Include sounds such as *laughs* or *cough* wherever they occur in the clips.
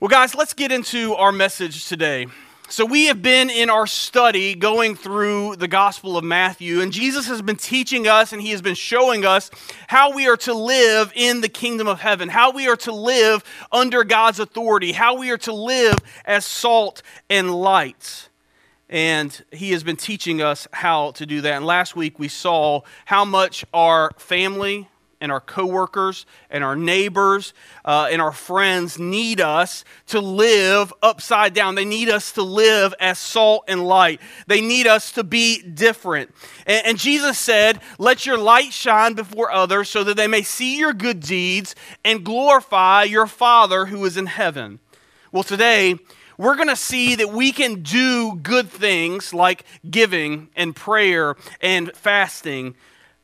Well, guys, let's get into our message today. So, we have been in our study going through the Gospel of Matthew, and Jesus has been teaching us and he has been showing us how we are to live in the kingdom of heaven, how we are to live under God's authority, how we are to live as salt and light. And he has been teaching us how to do that. And last week we saw how much our family, and our coworkers and our neighbors uh, and our friends need us to live upside down. They need us to live as salt and light. They need us to be different. And, and Jesus said, Let your light shine before others so that they may see your good deeds and glorify your Father who is in heaven. Well, today, we're going to see that we can do good things like giving and prayer and fasting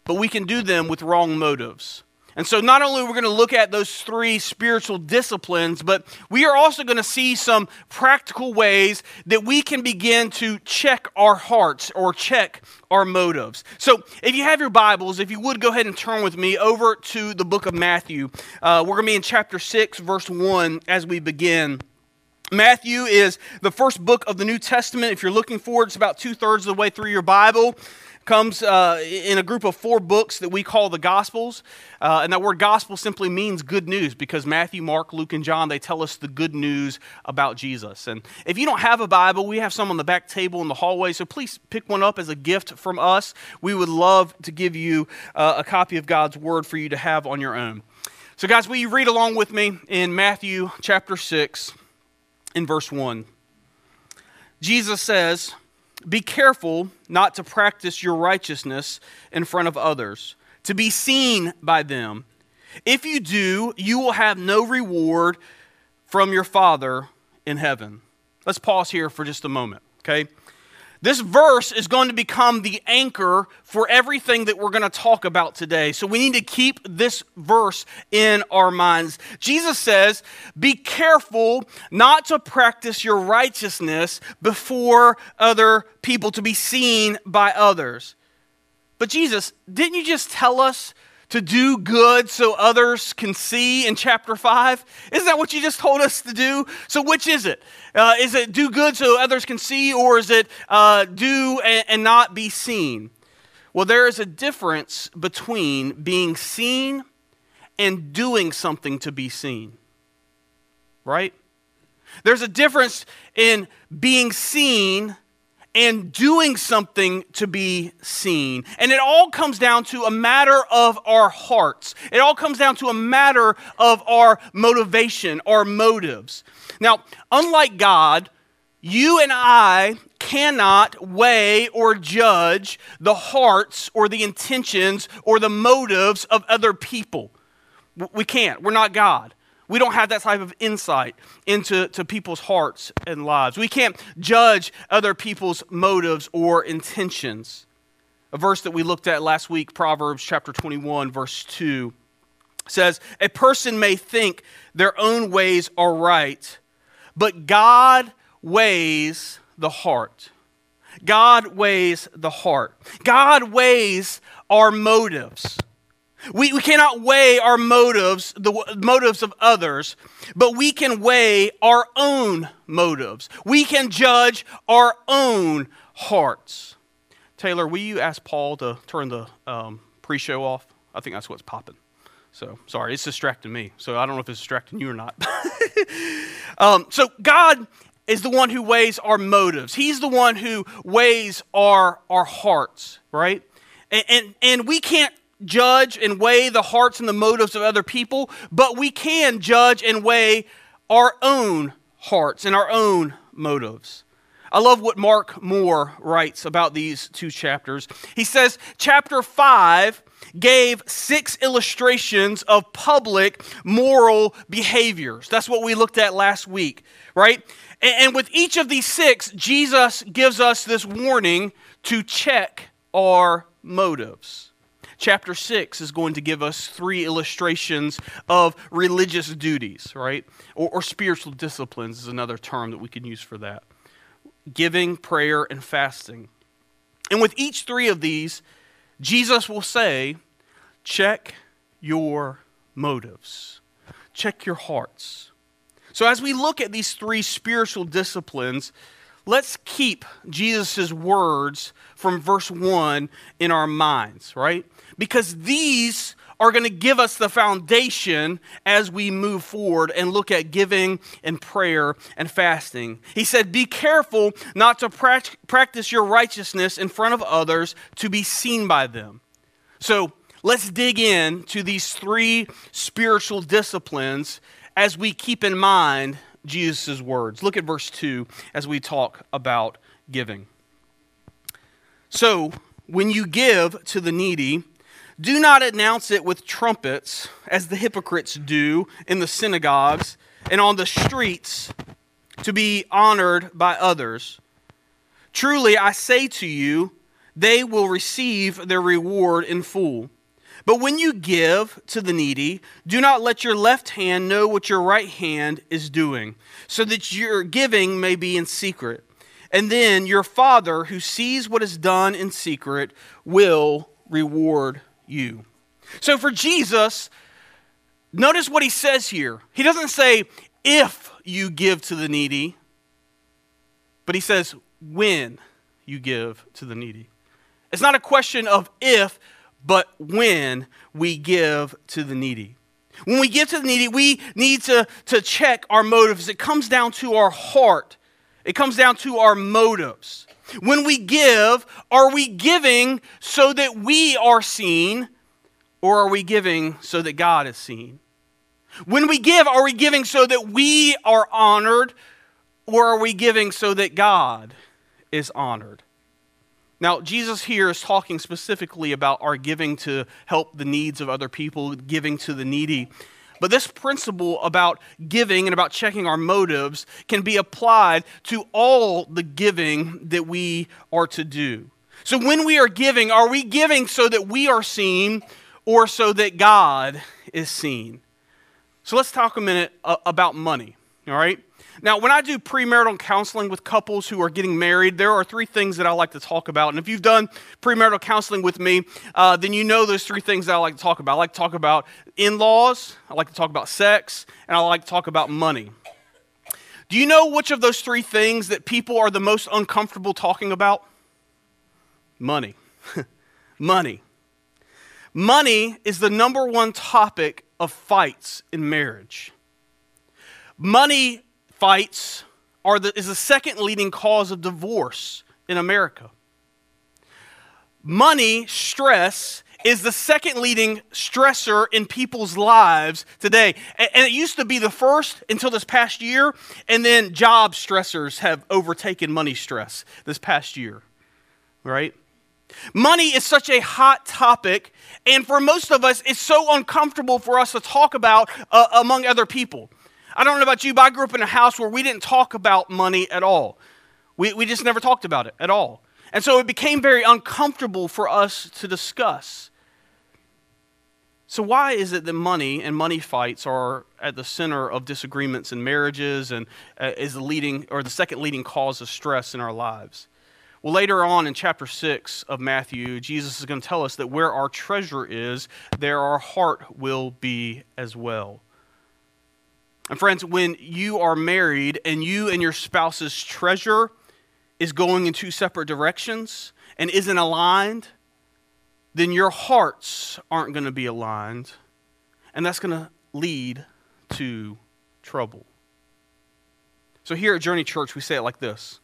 but we can do them with wrong motives. And so, not only are we going to look at those three spiritual disciplines, but we are also going to see some practical ways that we can begin to check our hearts or check our motives. So, if you have your Bibles, if you would go ahead and turn with me over to the book of Matthew. Uh, we're going to be in chapter 6, verse 1 as we begin. Matthew is the first book of the New Testament. If you're looking for it, it's about two thirds of the way through your Bible comes uh, in a group of four books that we call the Gospels. Uh, and that word gospel simply means good news because Matthew, Mark, Luke, and John, they tell us the good news about Jesus. And if you don't have a Bible, we have some on the back table in the hallway. So please pick one up as a gift from us. We would love to give you uh, a copy of God's Word for you to have on your own. So, guys, will you read along with me in Matthew chapter 6 in verse 1? Jesus says, be careful not to practice your righteousness in front of others, to be seen by them. If you do, you will have no reward from your Father in heaven. Let's pause here for just a moment, okay? This verse is going to become the anchor for everything that we're going to talk about today. So we need to keep this verse in our minds. Jesus says, Be careful not to practice your righteousness before other people, to be seen by others. But Jesus, didn't you just tell us to do good so others can see in chapter 5? Isn't that what you just told us to do? So, which is it? Uh, is it do good so others can see, or is it uh, do and, and not be seen? Well, there is a difference between being seen and doing something to be seen, right? There's a difference in being seen and doing something to be seen. And it all comes down to a matter of our hearts. It all comes down to a matter of our motivation, our motives. Now, unlike God, you and I cannot weigh or judge the hearts or the intentions or the motives of other people. We can't. We're not God. We don't have that type of insight into to people's hearts and lives. We can't judge other people's motives or intentions. A verse that we looked at last week, Proverbs chapter 21, verse 2, says, A person may think their own ways are right, but God weighs the heart. God weighs the heart. God weighs our motives. We, we cannot weigh our motives, the motives of others, but we can weigh our own motives. We can judge our own hearts. Taylor, will you ask Paul to turn the um, pre show off? I think that's what's popping. So, sorry, it's distracting me. So, I don't know if it's distracting you or not. *laughs* um, so, God is the one who weighs our motives, He's the one who weighs our, our hearts, right? And, and, and we can't judge and weigh the hearts and the motives of other people, but we can judge and weigh our own hearts and our own motives. I love what Mark Moore writes about these two chapters. He says, Chapter 5 gave six illustrations of public moral behaviors. That's what we looked at last week, right? And with each of these six, Jesus gives us this warning to check our motives. Chapter 6 is going to give us three illustrations of religious duties, right? Or, or spiritual disciplines is another term that we can use for that giving, prayer, and fasting. And with each three of these, Jesus will say, check your motives, check your hearts. So, as we look at these three spiritual disciplines, let's keep Jesus' words from verse 1 in our minds, right? Because these are going to give us the foundation as we move forward and look at giving and prayer and fasting. He said, Be careful not to practice your righteousness in front of others to be seen by them. So let's dig in to these three spiritual disciplines as we keep in mind Jesus' words. Look at verse 2 as we talk about giving. So, when you give to the needy, do not announce it with trumpets, as the hypocrites do in the synagogues and on the streets to be honored by others. Truly, I say to you, they will receive their reward in full. But when you give to the needy, do not let your left hand know what your right hand is doing, so that your giving may be in secret. And then your Father, who sees what is done in secret, will reward you. So for Jesus, notice what he says here. He doesn't say, if you give to the needy, but he says, when you give to the needy. It's not a question of if, but when we give to the needy. When we give to the needy, we need to, to check our motives. It comes down to our heart, it comes down to our motives. When we give, are we giving so that we are seen, or are we giving so that God is seen? When we give, are we giving so that we are honored, or are we giving so that God is honored? Now, Jesus here is talking specifically about our giving to help the needs of other people, giving to the needy. But this principle about giving and about checking our motives can be applied to all the giving that we are to do. So when we are giving, are we giving so that we are seen or so that God is seen? So let's talk a minute uh, about money, all right? Now, when I do premarital counseling with couples who are getting married, there are three things that I like to talk about. And if you've done premarital counseling with me, uh, then you know those three things that I like to talk about. I like to talk about in laws, I like to talk about sex, and I like to talk about money. Do you know which of those three things that people are the most uncomfortable talking about? Money. *laughs* Money. Money is the number one topic of fights in marriage. Money fights are the, is the second leading cause of divorce in America. Money stress is the second leading stressor in people's lives today. And, it used to be the first until this past year, and then job stressors have overtaken money stress this past year, right? Money is such a hot topic, and for most of us, it's so uncomfortable for us to talk about uh, among other people. I don't know about you, but I grew up in a house where we didn't talk about money at all. We, we just never talked about it at all. And so it became very uncomfortable for us to discuss. So, why is it that money and money fights are at the center of disagreements in marriages and uh, is the leading or the second leading cause of stress in our lives? Well, later on in chapter 6 of Matthew, Jesus is going to tell us that where our treasure is, there our heart will be as well. And friends, when you are married and you and your spouse's treasure is going in two separate directions and isn't aligned, then your hearts aren't going to be aligned. And that's going to lead to trouble. So here at Journey Church, we say it like this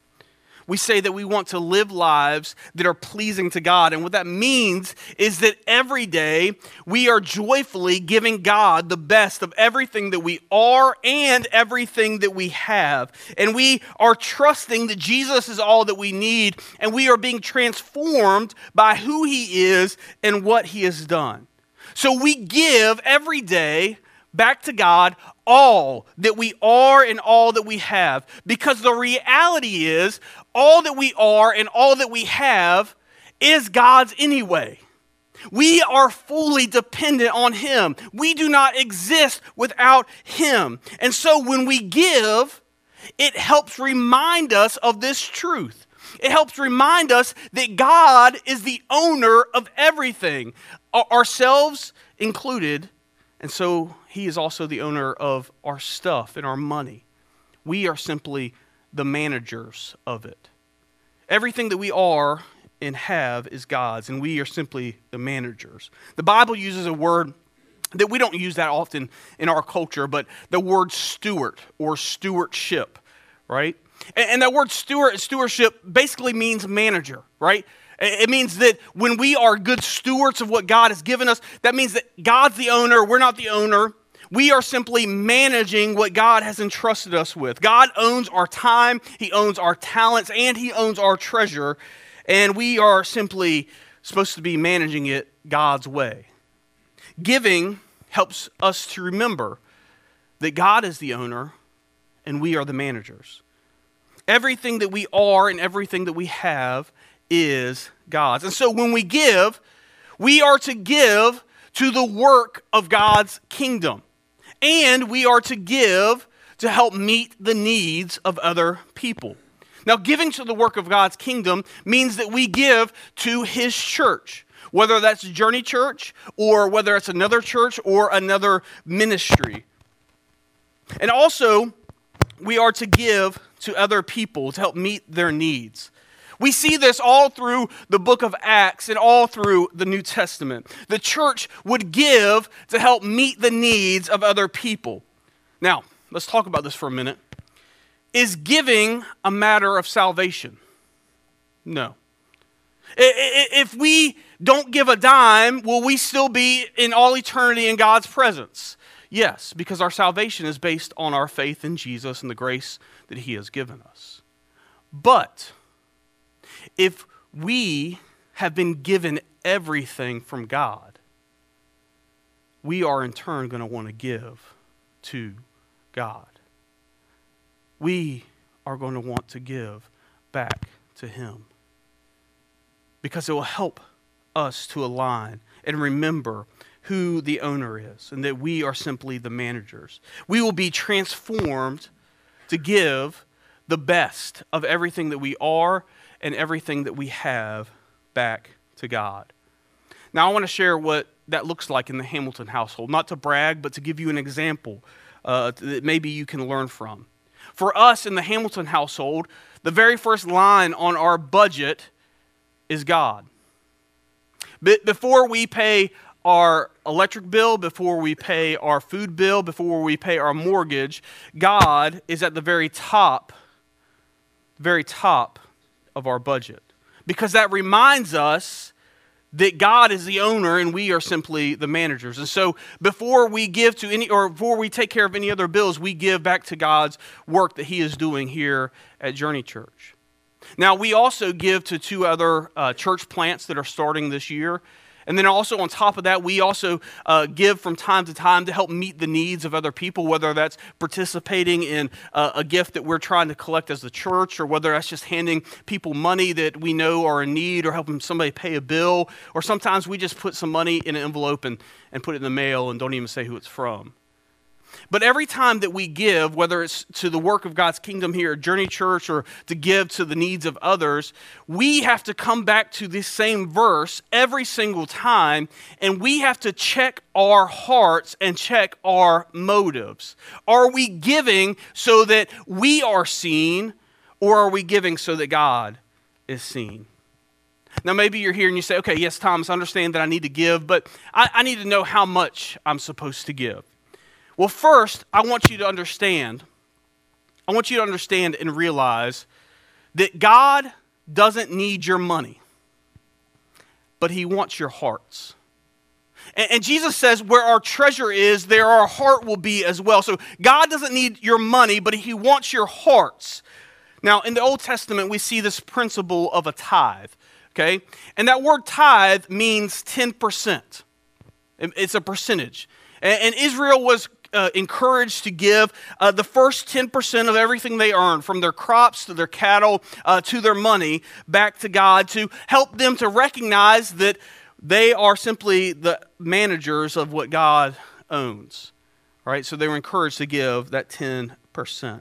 we say that we want to live lives that are pleasing to God. And what that means is that every day we are joyfully giving God the best of everything that we are and everything that we have. And we are trusting that Jesus is all that we need, and we are being transformed by who He is and what He has done. So we give every day back to God all that we are and all that we have. Because the reality is, all that we are and all that we have is God's anyway. We are fully dependent on Him. We do not exist without Him. And so when we give, it helps remind us of this truth. It helps remind us that God is the owner of everything, ourselves included And so he is also the owner of our stuff and our money. We are simply the managers of it. Everything that we are and have is God's, and we are simply the managers. The Bible uses a word that we don't use that often in our culture, but the word steward or stewardship, right? And, that word steward, stewardship basically means manager, right? It means that when we are good stewards of what God has given us, that means that God's the owner, we're not the owner. We are simply managing what God has entrusted us with. God owns our time, He owns our talents, and He owns our treasure. And we are simply supposed to be managing it God's way. Giving helps us to remember that God is the owner and we are the managers. Everything that we are and everything that we have is God's. And so when we give, we are to give to the work of God's kingdom. And we are to give to help meet the needs of other people. Now, giving to the work of God's kingdom means that we give to His church, whether that's Journey Church or whether it's another church or another ministry. And also, we are to give to other people to help meet their needs. We see this all through the book of Acts and all through the New Testament. The church would give to help meet the needs of other people. Now, let's talk about this for a minute. Is giving a matter of salvation? No. If we don't give a dime, will we still be in all eternity in God's presence? Yes, because our salvation is based on our faith in Jesus and the grace that He has given us. But if we have been given everything from God, we are in turn going to want to give to God we are going to want to give back to Him. Because it will help us to align and remember who the owner is and that we are simply the managers. We will be transformed to give the best of everything that we are and everything that we have back to God. Now, I want to share what that looks like in the Hamilton household, not to brag, but to give you an example uh, that maybe you can learn from. For us in the Hamilton household, the very first line on our budget is God. Before we pay our electric bill, before we pay our food bill, before we pay our mortgage, God is at the very top, very top of our budget. Because that reminds us that God is the owner and we are simply the managers. And so before we give to any or before we take care of any other bills, we give back to God's work that He is doing here at Journey Church. Now, we also give to two other uh, church plants that are starting this year. And then also on top of that, we also uh, give from time to time to help meet the needs of other people, whether that's participating in uh, a gift that we're trying to collect as the church, or whether that's just handing people money that we know are in need, or helping somebody pay a bill, or sometimes we just put some money in an envelope and, and put it in the mail and don't even say who it's from. But every time that we give, whether it's to the work of God's kingdom here Journey Church or to give to the needs of others, we have to come back to this same verse every single time and we have to check our hearts and check our motives. Are we giving so that we are seen or are we giving so that God is seen? Now, maybe you're here and you say, okay, yes, Thomas, I understand that I need to give, but I, I need to know how much I'm supposed to give. Well, first, I want you to understand, I want you to understand and realize that God doesn't need your money, but He wants your hearts. And, Jesus says, where our treasure is, there our heart will be as well. So God doesn't need your money, but He wants your hearts. Now, in the Old Testament, we see this principle of a tithe, okay? And that word tithe means 10%. It's a percentage. And Israel was uh, encouraged to give uh, the first 10% of everything they earn, from their crops to their cattle uh, to their money, back to God to help them to recognize that they are simply the managers of what God owns. Right? So they were encouraged to give that 10%.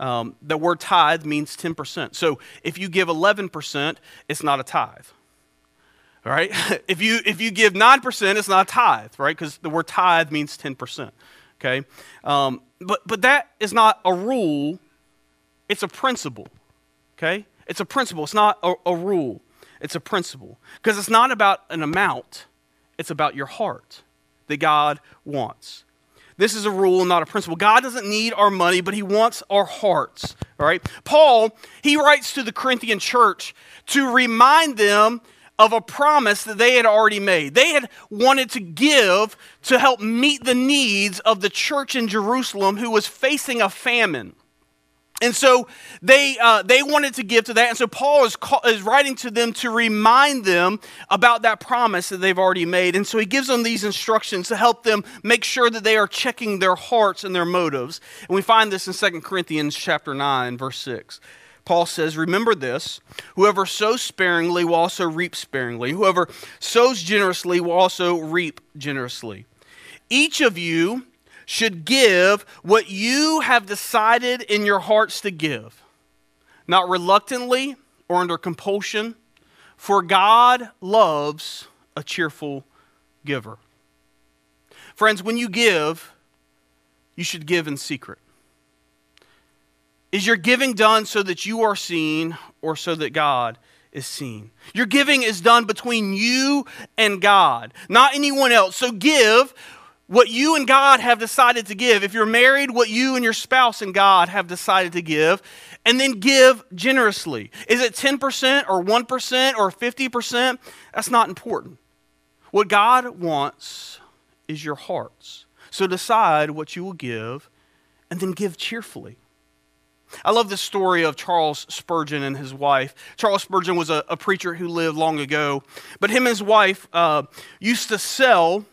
Um, the word tithe means 10%. So if you give 11%, it's not a tithe. All right? *laughs* If you, if you give 9%, it's not a tithe, right? Because the word tithe means 10%. Okay? Um, but, but that is not a rule, it's a principle. Okay? It's a principle, it's not a, a rule. It's a principle. Because it's not about an amount, it's about your heart that God wants. This is a rule, not a principle. God doesn't need our money, but He wants our hearts. All right? Paul, he writes to the Corinthian church to remind them of a promise that they had already made. They had wanted to give to help meet the needs of the church in Jerusalem who was facing a famine. And so they, uh, they wanted to give to that. And so Paul is, call, is writing to them to remind them about that promise that they've already made. And so he gives them these instructions to help them make sure that they are checking their hearts and their motives. And we find this in 2 Corinthians chapter 9, verse 6. Paul says, Remember this whoever sows sparingly will also reap sparingly, whoever sows generously will also reap generously. Each of you should give what you have decided in your hearts to give, not reluctantly or under compulsion, for God loves a cheerful giver. Friends, when you give, you should give in secret. Is your giving done so that you are seen or so that God is seen? Your giving is done between you and God, not anyone else. So give what you and God have decided to give. If you're married, what you and your spouse and God have decided to give, and then give generously. Is it 10% or 1% or 50%? That's not important. What God wants is your hearts. So decide what you will give and then give cheerfully. I love the story of Charles Spurgeon and his wife. Charles Spurgeon was a, a preacher who lived long ago, but him and his wife uh, used to sell,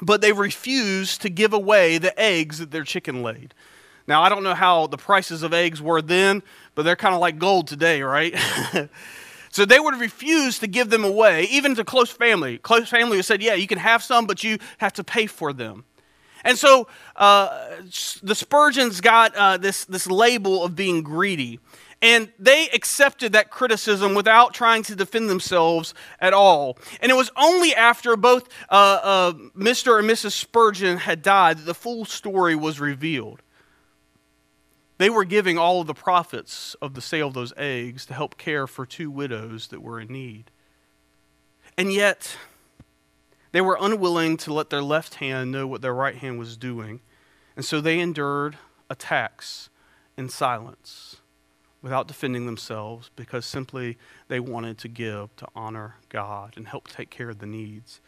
but they refused to give away the eggs that their chicken laid. Now, I don't know how the prices of eggs were then, but they're kind of like gold today, right? *laughs* so they would refuse to give them away, even to close family. Close family would said, Yeah, you can have some, but you have to pay for them. And so uh, the Spurgeons got uh, this, this label of being greedy. And they accepted that criticism without trying to defend themselves at all. And it was only after both uh, uh Mr. and Mrs. Spurgeon had died that the full story was revealed. They were giving all of the profits of the sale of those eggs to help care for two widows that were in need. And yet, they were unwilling to let their left hand know what their right hand was doing, and so they endured attacks in silence without defending themselves because simply they wanted to give to honor God and help take care of the needs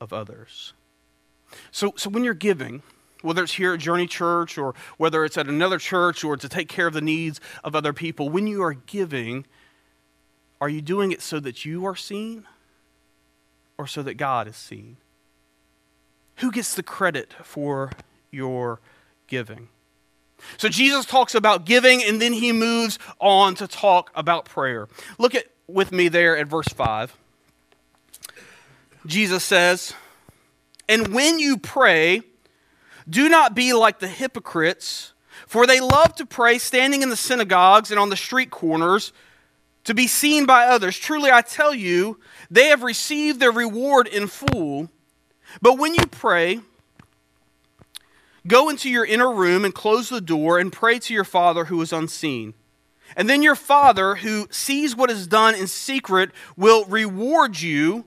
of others. So, so when you're giving, whether it's here at Journey Church or whether it's at another church or to take care of the needs of other people, when you are giving, are you doing it so that you are seen? Or so that God is seen? Who gets the credit for your giving? So Jesus talks about giving and then he moves on to talk about prayer. Look at with me there at verse 5. Jesus says, "And when you pray, do not be like the hypocrites, for they love to pray standing in the synagogues and on the street corners to be seen by others. Truly, I tell you, they have received their reward in full. But when you pray, go into your inner room and close the door and pray to your Father who is unseen. And then your Father, who sees what is done in secret, will reward you.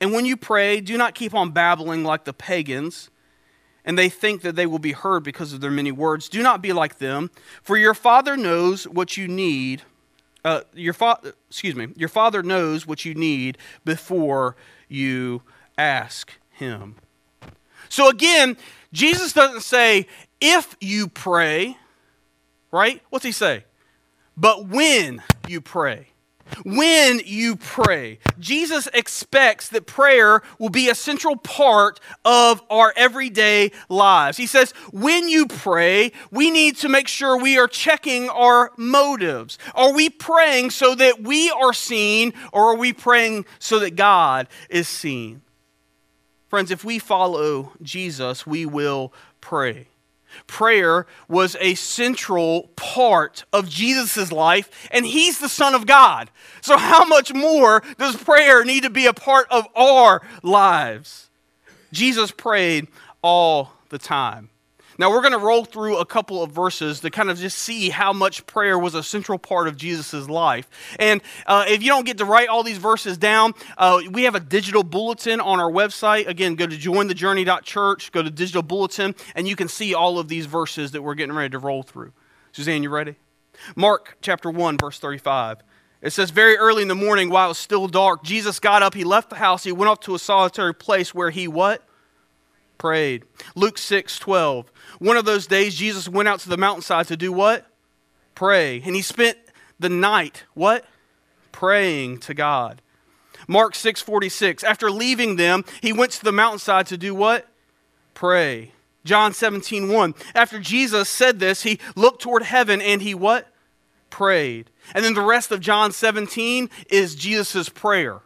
And when you pray, do not keep on babbling like the pagans. And they think that they will be heard because of their many words. Do not be like them, for your Father knows what you need uh, your father, excuse me, your father knows what you need before you ask him. So again, Jesus doesn't say if you pray, right? What's he say? But when you pray when you pray. Jesus expects that prayer will be a central part of our everyday lives. He says, when you pray, we need to make sure we are checking our motives. Are we praying so that we are seen, or are we praying so that God is seen? Friends, if we follow Jesus, we will pray. Prayer was a central part of Jesus' life, and he's the Son of God. So, how much more does prayer need to be a part of our lives? Jesus prayed all the time. Now, we're going to roll through a couple of verses to kind of just see how much prayer was a central part of Jesus' life. And uh, if you don't get to write all these verses down, uh, we have a digital bulletin on our website. Again, go to jointhejourney.church, go to digital bulletin, and you can see all of these verses that we're getting ready to roll through. Suzanne, you ready? Mark chapter 1, verse 35. It says, Very early in the morning, while it was still dark, Jesus got up, he left the house, he went off to a solitary place where he what? Prayed. Luke 6, 12. One of those days, Jesus went out to the mountainside to do what? Pray. And he spent the night, what? Praying to God. Mark 6 46. After leaving them, he went to the mountainside to do what? Pray. John 17 1. After Jesus said this, he looked toward heaven and he what? Prayed. And then the rest of John 17 is Jesus' prayer.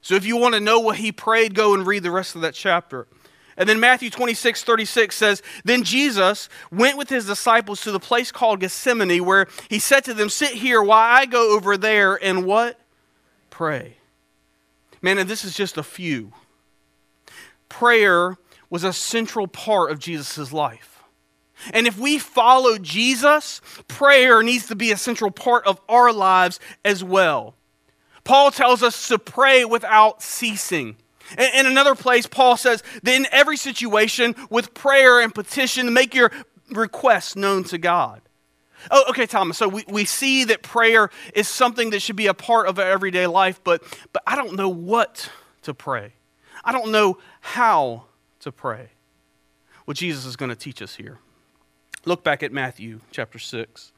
So if you want to know what he prayed, go and read the rest of that chapter. And then Matthew 26, 36 says, Then Jesus went with his disciples to the place called Gethsemane, where he said to them, Sit here while I go over there and what? Pray. Man, and this is just a few. Prayer was a central part of Jesus' life. And if we follow Jesus, prayer needs to be a central part of our lives as well. Paul tells us to pray without ceasing. In another place, Paul says that in every situation, with prayer and petition, make your requests known to God. Oh, okay, Thomas. So we, we see that prayer is something that should be a part of our everyday life, but, but I don't know what to pray. I don't know how to pray. Well, Jesus is going to teach us here. Look back at Matthew chapter 6,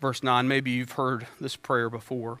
verse 9. Maybe you've heard this prayer before.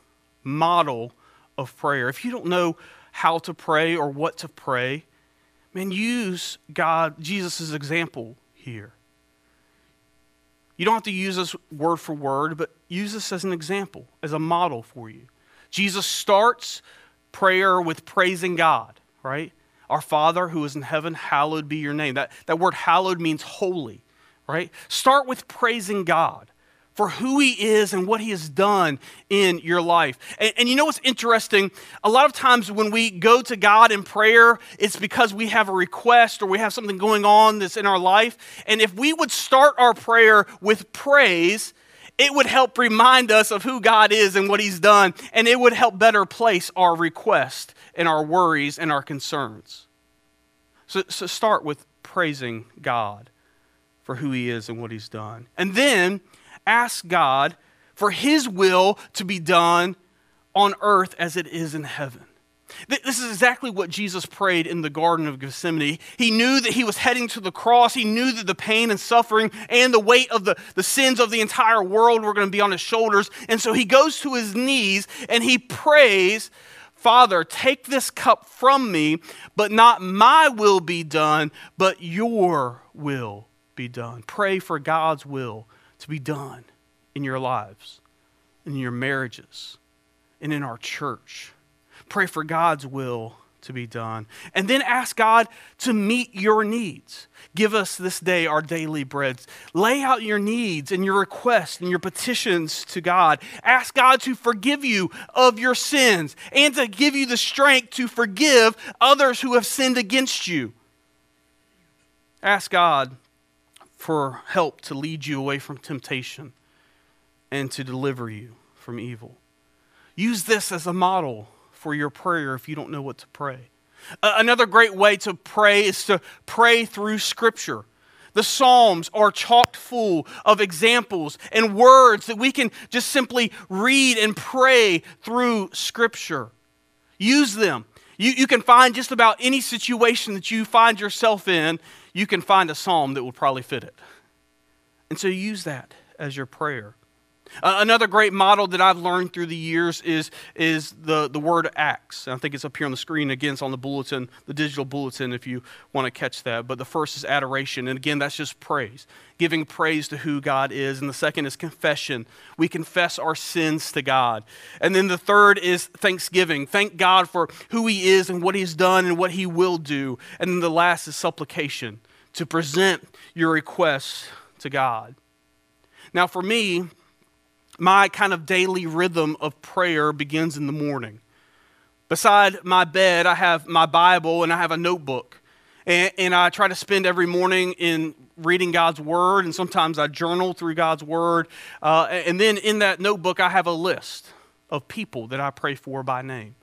model of prayer. If you don't know how to pray or what to pray, man, use God, Jesus' example here. You don't have to use this word for word, but use this as an example, as a model for you. Jesus starts prayer with praising God, right? Our Father who is in heaven, hallowed be your name. That, that word hallowed means holy, right? Start with praising God for who he is and what he has done in your life. And, and, you know what's interesting? A lot of times when we go to God in prayer, it's because we have a request or we have something going on that's in our life. And if we would start our prayer with praise, it would help remind us of who God is and what he's done. And it would help better place our request and our worries and our concerns. So, so start with praising God for who he is and what he's done. And then ask God for his will to be done on earth as it is in heaven. This is exactly what Jesus prayed in the Garden of Gethsemane. He knew that he was heading to the cross. He knew that the pain and suffering and the weight of the, the sins of the entire world were going to be on his shoulders. And so he goes to his knees and he prays, Father, take this cup from me, but not my will be done, but your will be done. Pray for God's will to be done in your lives, in your marriages, and in our church. Pray for God's will to be done. And then ask God to meet your needs. Give us this day our daily bread. Lay out your needs and your requests and your petitions to God. Ask God to forgive you of your sins and to give you the strength to forgive others who have sinned against you. Ask God for help to lead you away from temptation and to deliver you from evil. Use this as a model for your prayer if you don't know what to pray. Uh, another great way to pray is to pray through Scripture. The Psalms are chock full of examples and words that we can just simply read and pray through Scripture. Use them. You, you can find just about any situation that you find yourself in, you can find a psalm that will probably fit it. And so use that as your prayer. Uh, another great model that I've learned through the years is, is the, the word acts. I think it's up here on the screen. Again, it's on the bulletin, the digital bulletin, if you want to catch that. But the first is adoration. And again, that's just praise, giving praise to who God is. And the second is confession. We confess our sins to God. And then the third is thanksgiving. Thank God for who He is and what He's done and what He will do. And then the last is supplication, to present your requests to God. Now, for me, my kind of daily rhythm of prayer begins in the morning. Beside my bed, I have my Bible and I have a notebook. And, and, I try to spend every morning in reading God's Word, and sometimes I journal through God's Word. Uh, and then in that notebook, I have a list of people that I pray for by name.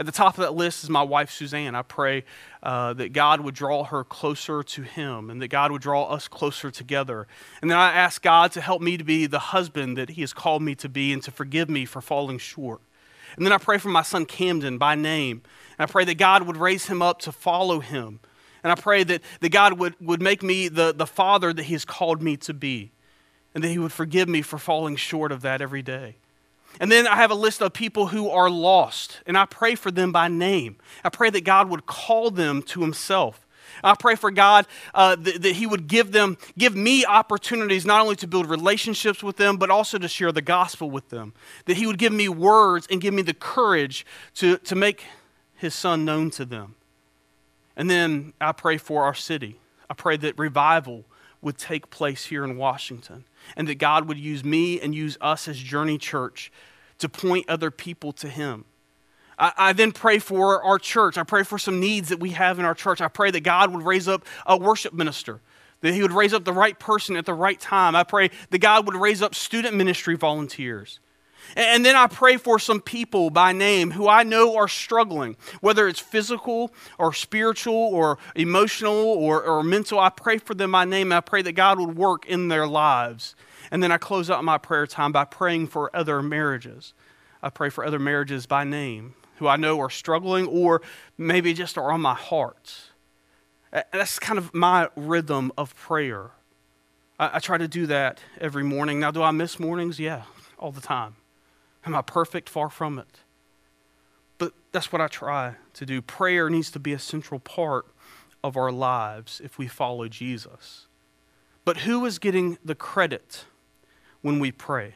At the top of that list is my wife, Suzanne. I pray uh, that God would draw her closer to Him and that God would draw us closer together. And then I ask God to help me to be the husband that He has called me to be and to forgive me for falling short. And then I pray for my son, Camden, by name. And I pray that God would raise him up to follow Him. And I pray that, that God would, would make me the, the father that He has called me to be and that He would forgive me for falling short of that every day. And then I have a list of people who are lost, and I pray for them by name. I pray that God would call them to Himself. I pray for God uh, that, that, He would give them, give me opportunities not only to build relationships with them, but also to share the gospel with them. That He would give me words and give me the courage to, to make His Son known to them. And then I pray for our city. I pray that revival would take place here in Washington and that God would use me and use us as Journey Church to point other people to Him. I, I, then pray for our church. I pray for some needs that we have in our church. I pray that God would raise up a worship minister, that He would raise up the right person at the right time. I pray that God would raise up student ministry volunteers. And then I pray for some people by name who I know are struggling, whether it's physical or spiritual or emotional or, or mental. I pray for them by name. I pray that God would work in their lives. And then I close out my prayer time by praying for other marriages. I pray for other marriages by name who I know are struggling or maybe just are on my heart. That's kind of my rhythm of prayer. I, I try to do that every morning. Now, do I miss mornings? Yeah, all the time. Am I perfect? Far from it. But that's what I try to do. Prayer needs to be a central part of our lives if we follow Jesus. But who is getting the credit when we pray?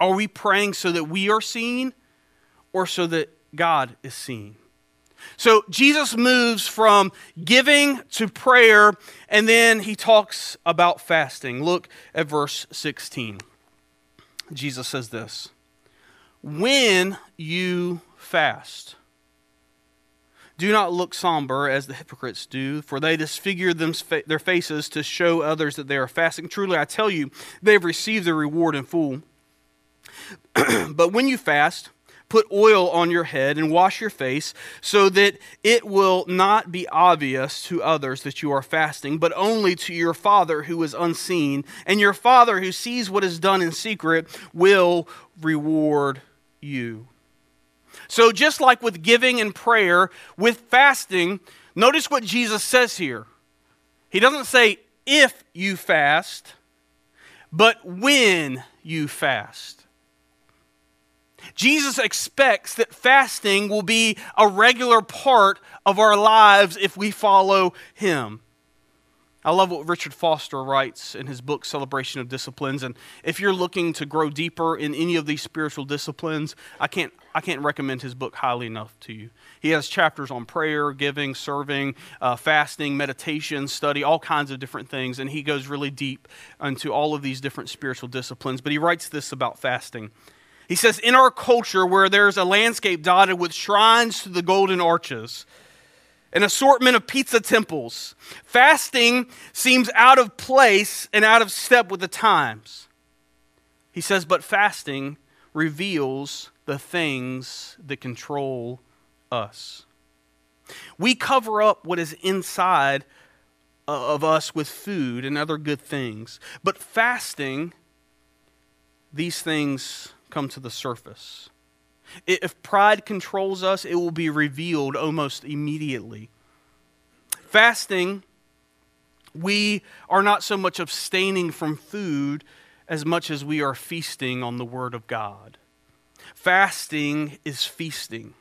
Are we praying so that we are seen or so that God is seen? So Jesus moves from giving to prayer, and then he talks about fasting. Look at verse 16. Jesus says this when you fast. Do not look somber as the hypocrites do, for they disfigure them, their faces to show others that they are fasting. Truly, I tell you, they have received their reward in full. *clears throat* but when you fast, put oil on your head and wash your face, so that it will not be obvious to others that you are fasting, but only to your Father who is unseen. And your Father who sees what is done in secret will reward you. So, just like with giving and prayer, with fasting, notice what Jesus says here. He doesn't say if you fast, but when you fast. Jesus expects that fasting will be a regular part of our lives if we follow him. I love what Richard Foster writes in his book, Celebration of Disciplines. And if you're looking to grow deeper in any of these spiritual disciplines, I can't, I can't recommend his book highly enough to you. He has chapters on prayer, giving, serving, uh, fasting, meditation, study, all kinds of different things. And he goes really deep into all of these different spiritual disciplines. But he writes this about fasting. He says, In our culture where there's a landscape dotted with shrines to the golden arches, an assortment of pizza temples. Fasting seems out of place and out of step with the times. He says, but fasting reveals the things that control us. We cover up what is inside of us with food and other good things, but fasting, these things come to the surface. If pride controls us, it will be revealed almost immediately. Fasting We are not so much abstaining from food as much as we are feasting on the Word of God. Fasting is feasting.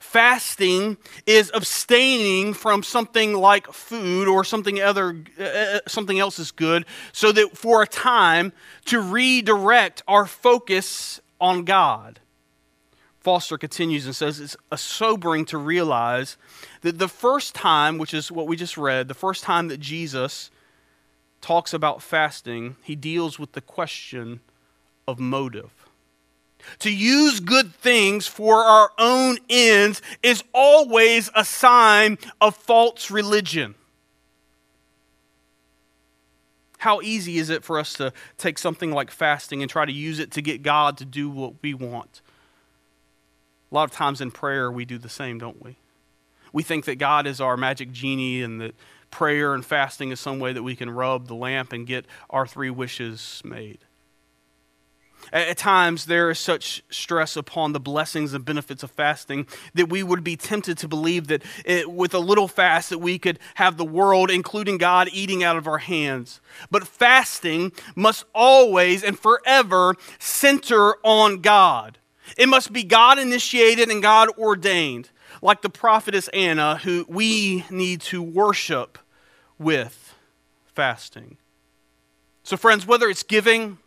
Fasting is abstaining from something like food or something other uh, uh, something else is good so that for a time to redirect our focus on God. Foster continues and says it's a sobering to realize that the first time, which is what we just read, the first time that Jesus talks about fasting, he deals with the question of motive. To use good things for our own ends is always a sign of false religion. How easy is it for us to take something like fasting and try to use it to get God to do what we want? A lot of times in prayer, we do the same, don't we? We think that God is our magic genie and that prayer and fasting is some way that we can rub the lamp and get our three wishes made. At times, there is such stress upon the blessings and benefits of fasting that we would be tempted to believe that it, with a little fast that we could have the world, including God, eating out of our hands. But fasting must always and forever center on God. It must be God initiated and God ordained like the prophetess Anna, who we need to worship with fasting. So, friends, whether it's giving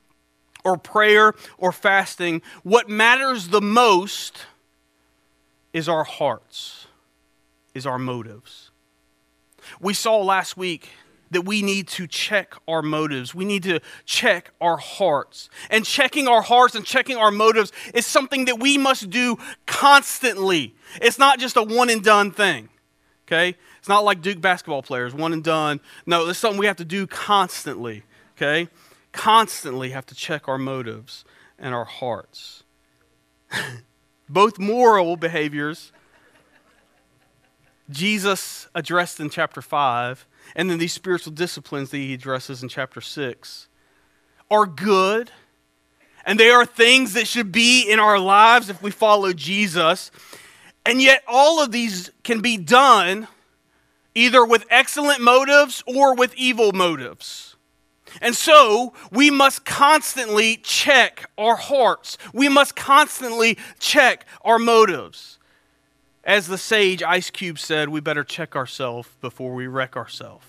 or prayer or fasting, what matters the most is our hearts, is our motives. We saw last week that we need to check our motives. We need to check our hearts. And checking our hearts and checking our motives is something that we must do constantly. It's not just a one and done thing, okay? It's not like Duke basketball players, one and done. No, it's something we have to do constantly, okay? Constantly have to check our motives and our hearts. *laughs* Both moral behaviors Jesus addressed in chapter 5 and then these spiritual disciplines that he addresses in chapter 6 are good and they are things that should be in our lives if we follow Jesus. And yet, all of these can be done either with excellent motives or with evil motives. And so, we must constantly check our hearts. We must constantly check our motives. As the sage Ice Cube said, we better check ourselves before we wreck ourselves.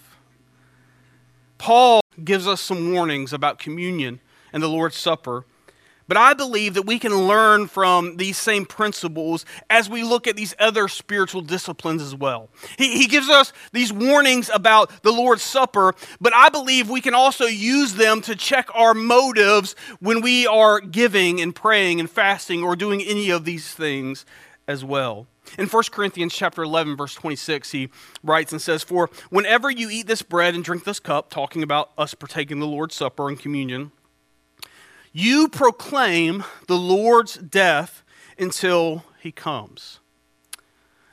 Paul gives us some warnings about communion and the Lord's Supper. But I believe that we can learn from these same principles as we look at these other spiritual disciplines as well. He, he, gives us these warnings about the Lord's Supper, but I believe we can also use them to check our motives when we are giving and praying and fasting or doing any of these things as well. In 1 Corinthians chapter 11 verse 26 he writes and says for whenever you eat this bread and drink this cup talking about us partaking the Lord's supper and communion you proclaim the Lord's death until he comes.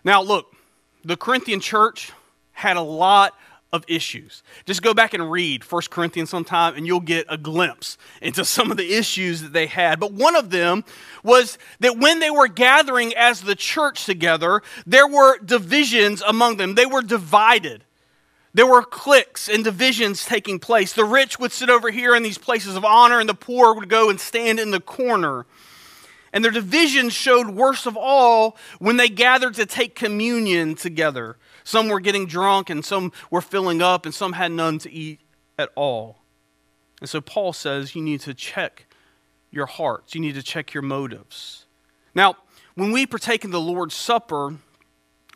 Now look, the Corinthian church had a lot of issues. Just go back and read 1 Corinthians sometime and you'll get a glimpse into some of the issues that they had. But one of them was that when they were gathering as the church together, there were divisions among them. They were divided. There were cliques and divisions taking place. The rich would sit over here in these places of honor, and the poor would go and stand in the corner. And their divisions showed worst of all when they gathered to take communion together. Some were getting drunk, and some were filling up, and some had none to eat at all. And so Paul says you need to check your hearts, you need to check your motives. Now, when we partake in the Lord's Supper,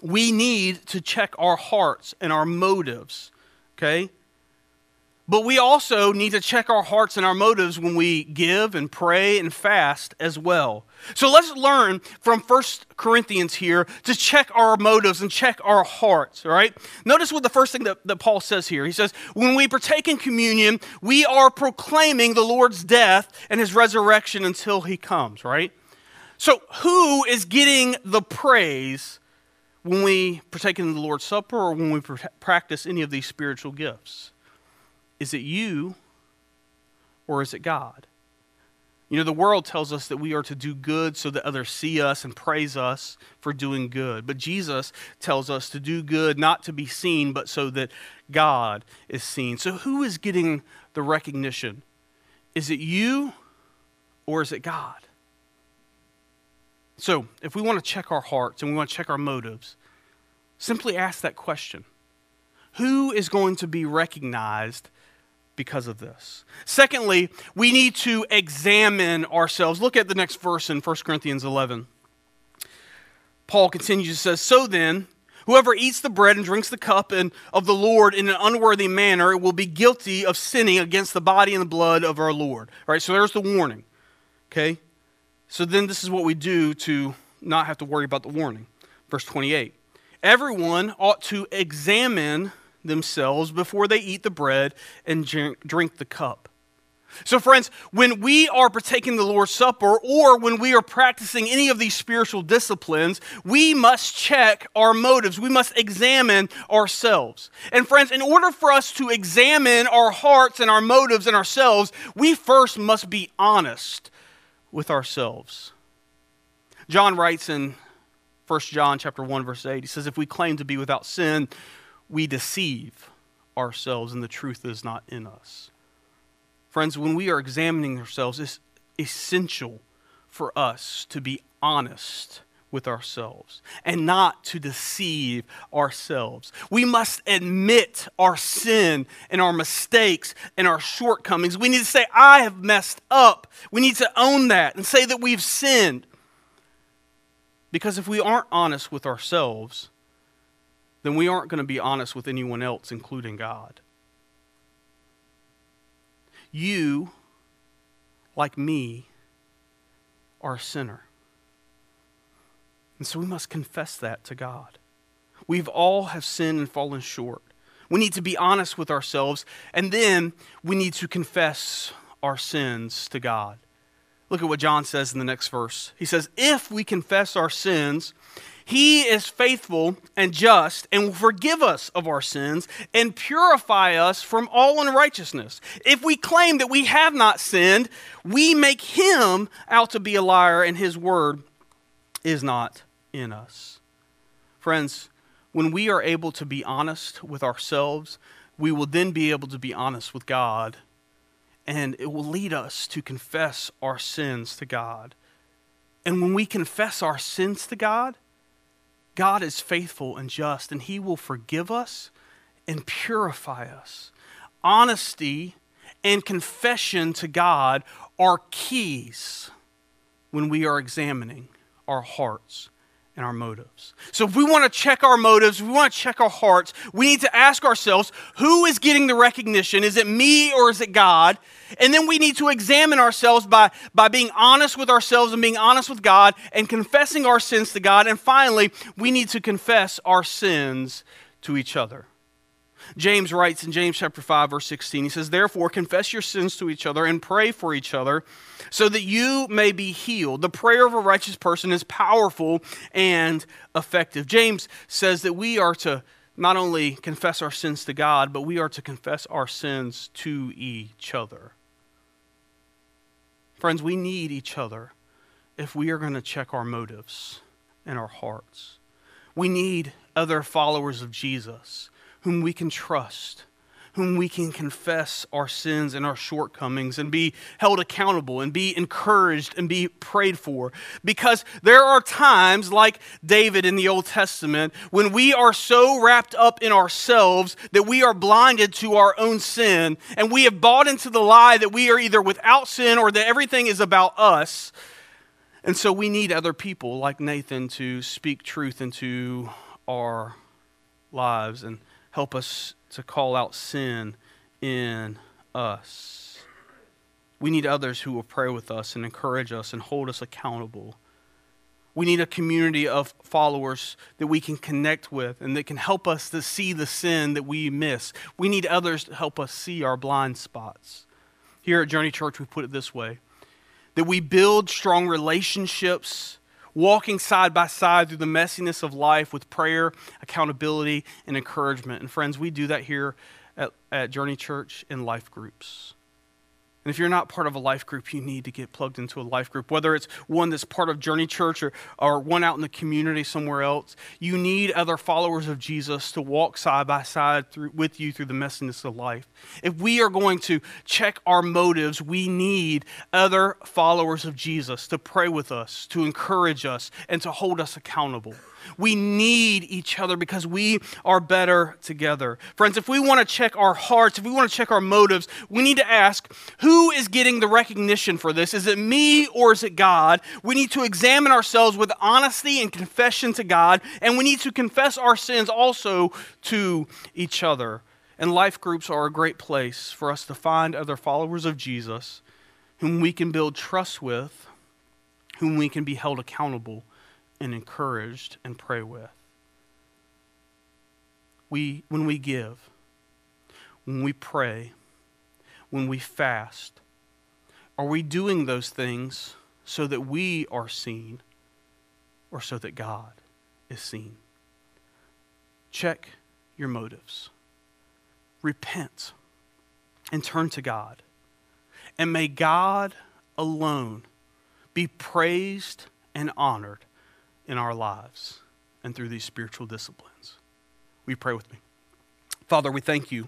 we need to check our hearts and our motives, okay? But we also need to check our hearts and our motives when we give and pray and fast as well. So let's learn from First Corinthians here to check our motives and check our hearts, all right? Notice what the first thing that, that Paul says here. He says, When we partake in communion, we are proclaiming the Lord's death and his resurrection until he comes, right? So who is getting the praise when we partake in the Lord's Supper or when we practice any of these spiritual gifts? Is it you or is it God? You know, the world tells us that we are to do good so that others see us and praise us for doing good. But Jesus tells us to do good not to be seen, but so that God is seen. So who is getting the recognition? Is it you or is it God? So, if we want to check our hearts and we want to check our motives, simply ask that question Who is going to be recognized because of this. Secondly, we need to examine ourselves. Look at the next verse in 1 Corinthians 11. Paul continues and says, So then, whoever eats the bread and drinks the cup and of the Lord in an unworthy manner will be guilty of sinning against the body and the blood of our Lord. All right, so there's the warning. Okay? So then this is what we do to not have to worry about the warning. Verse 28. Everyone ought to examine themselves before they eat the bread and drink the cup. So, friends, when we are partaking the Lord's Supper or when we are practicing any of these spiritual disciplines, we must check our motives. We must examine ourselves. And, friends, in order for us to examine our hearts and our motives and ourselves, we first must be honest with ourselves. John writes in 1 John chapter 1 verse 8 he says if we claim to be without sin we deceive ourselves and the truth is not in us. Friends, when we are examining ourselves, it's essential for us to be honest with ourselves and not to deceive ourselves. We must admit our sin and our mistakes and our shortcomings. We need to say, I have messed up. We need to own that and say that we've sinned. Because if we aren't honest with ourselves, then we aren't going to be honest with anyone else, including God. You, like me, are a sinner. And so we must confess that to God. We've all have sinned and fallen short. We need to be honest with ourselves, and then we need to confess our sins to God. Look at what John says in the next verse. He says, If we confess our sins, he is faithful and just and will forgive us of our sins and purify us from all unrighteousness. If we claim that we have not sinned, we make him out to be a liar and his word is not in us. Friends, when we are able to be honest with ourselves, we will then be able to be honest with God, and it will lead us to confess our sins to God. And when we confess our sins to God, God is faithful and just, and He will forgive us and purify us. Honesty and confession to God are keys when we are examining our hearts and our motives. So, if we want to check our motives, we want to check our hearts, we need to ask ourselves who is getting the recognition? Is it me or is it God? And then we need to examine ourselves by, by being honest with ourselves and being honest with God and confessing our sins to God. And finally, we need to confess our sins to each other. James writes in James chapter 5 verse 16 he says therefore confess your sins to each other and pray for each other so that you may be healed. The prayer of a righteous person is powerful and effective. James says that we are to not only confess our sins to God, but we are to confess our sins to each other. Friends, we need each other if we are going to check our motives and our hearts. We need other followers of Jesus whom we can trust whom we can confess our sins and our shortcomings and be held accountable and be encouraged and be prayed for. Because there are times, like David in the Old Testament, when we are so wrapped up in ourselves that we are blinded to our own sin and we have bought into the lie that we are either without sin or that everything is about us. And so we need other people like Nathan to speak truth into our lives and help us to call out sin in us. We need others who will pray with us and encourage us and hold us accountable. We need a community of followers that we can connect with and that can help us to see the sin that we miss. We need others to help us see our blind spots. Here at Journey Church, we put it this way that we build strong relationships walking side by side through the messiness of life with prayer, accountability, and encouragement. And friends, we do that here at, at Journey Church in life groups. And if you're not part of a life group, you need to get plugged into a life group, whether it's one that's part of Journey Church or, or one out in the community somewhere else. You need other followers of Jesus to walk side by side through, with you through the messiness of life. If we are going to check our motives, we need other followers of Jesus to pray with us, to encourage us, and to hold us accountable. We need each other because we are better together. Friends, if we want to check our hearts, if we want to check our motives, we need to ask who is getting the recognition for this? Is it me or is it God? We need to examine ourselves with honesty and confession to God, and we need to confess our sins also to each other. And life groups are a great place for us to find other followers of Jesus whom we can build trust with, whom we can be held accountable and encouraged and pray with. We, when we give, when we pray, when we fast, are we doing those things so that we are seen or so that God is seen? Check your motives. Repent and turn to God. And may God alone be praised and honored in our lives and through these spiritual disciplines. We pray with me? Father, we thank you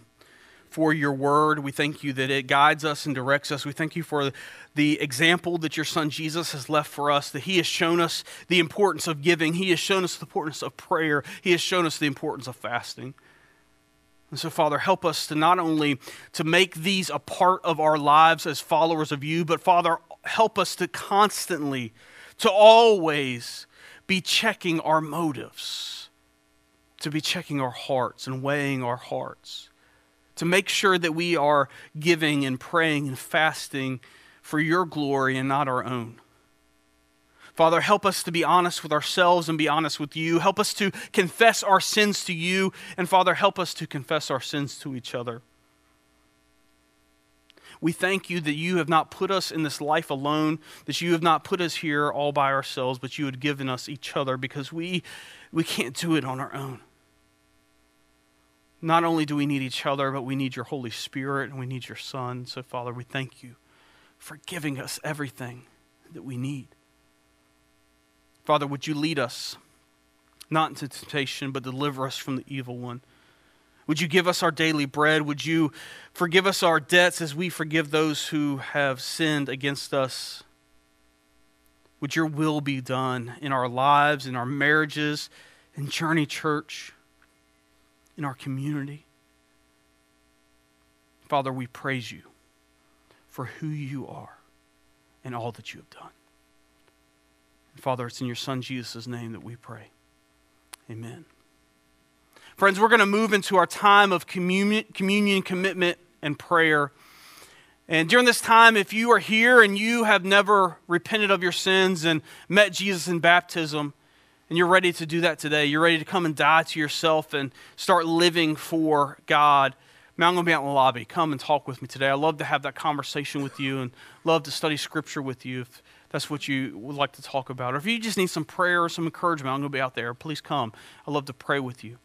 for your word. We thank you that it guides us and directs us. We thank you for the example that your son Jesus has left for us, that he has shown us the importance of giving, he has shown us the importance of prayer, he has shown us the importance of fasting. And so, Father, help us to not only to make these a part of our lives as followers of you, but Father, help us to constantly, to always be checking our motives, to be checking our hearts and weighing our hearts, to make sure that we are giving and praying and fasting for your glory and not our own. Father, help us to be honest with ourselves and be honest with you. Help us to confess our sins to you. And Father, help us to confess our sins to each other. We thank you that you have not put us in this life alone, that you have not put us here all by ourselves, but you had given us each other because we, we can't do it on our own. Not only do we need each other, but we need your Holy Spirit and we need your Son. So, Father, we thank you for giving us everything that we need. Father, would you lead us not into temptation, but deliver us from the evil one? Would you give us our daily bread? Would you forgive us our debts as we forgive those who have sinned against us? Would your will be done in our lives, in our marriages, in Journey Church, in our community? Father, we praise you for who you are and all that you have done. Father, it's in your Son Jesus' name that we pray. Amen. Friends, we're going to move into our time of communion, communion, commitment, and prayer. And during this time, if you are here and you have never repented of your sins and met Jesus in baptism, and you're ready to do that today, you're ready to come and die to yourself and start living for God, man, I'm going to be out in the lobby. Come and talk with me today. I love to have that conversation with you and love to study scripture with you if that's what you would like to talk about. Or if you just need some prayer or some encouragement, I'm going to be out there. Please come. I love to pray with you.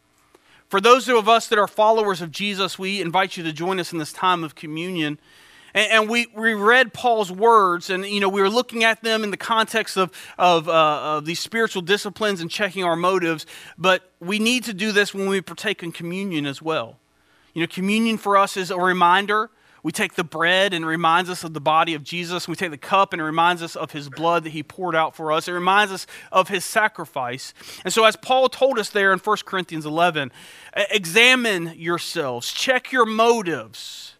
For those of us that are followers of Jesus, we invite you to join us in this time of communion. And, we, we read Paul's words, and you know we were looking at them in the context of, of, uh, of these spiritual disciplines and checking our motives. But we need to do this when we partake in communion as well. You know, communion for us is a reminder we take the bread and reminds us of the body of Jesus. We take the cup and it reminds us of his blood that he poured out for us. It reminds us of his sacrifice. And so, as Paul told us there in 1 Corinthians 11, examine yourselves, check your motives,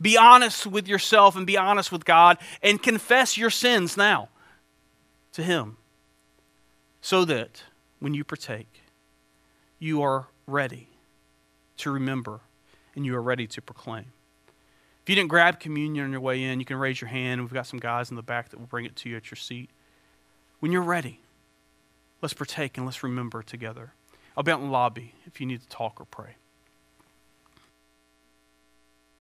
be honest with yourself and be honest with God, and confess your sins now to him so that when you partake, you are ready to remember and you are ready to proclaim. If you didn't grab communion on your way in, you can raise your hand. We've got some guys in the back that will bring it to you at your seat. When you're ready, let's partake and let's remember together. I'll be out in the lobby if you need to talk or pray.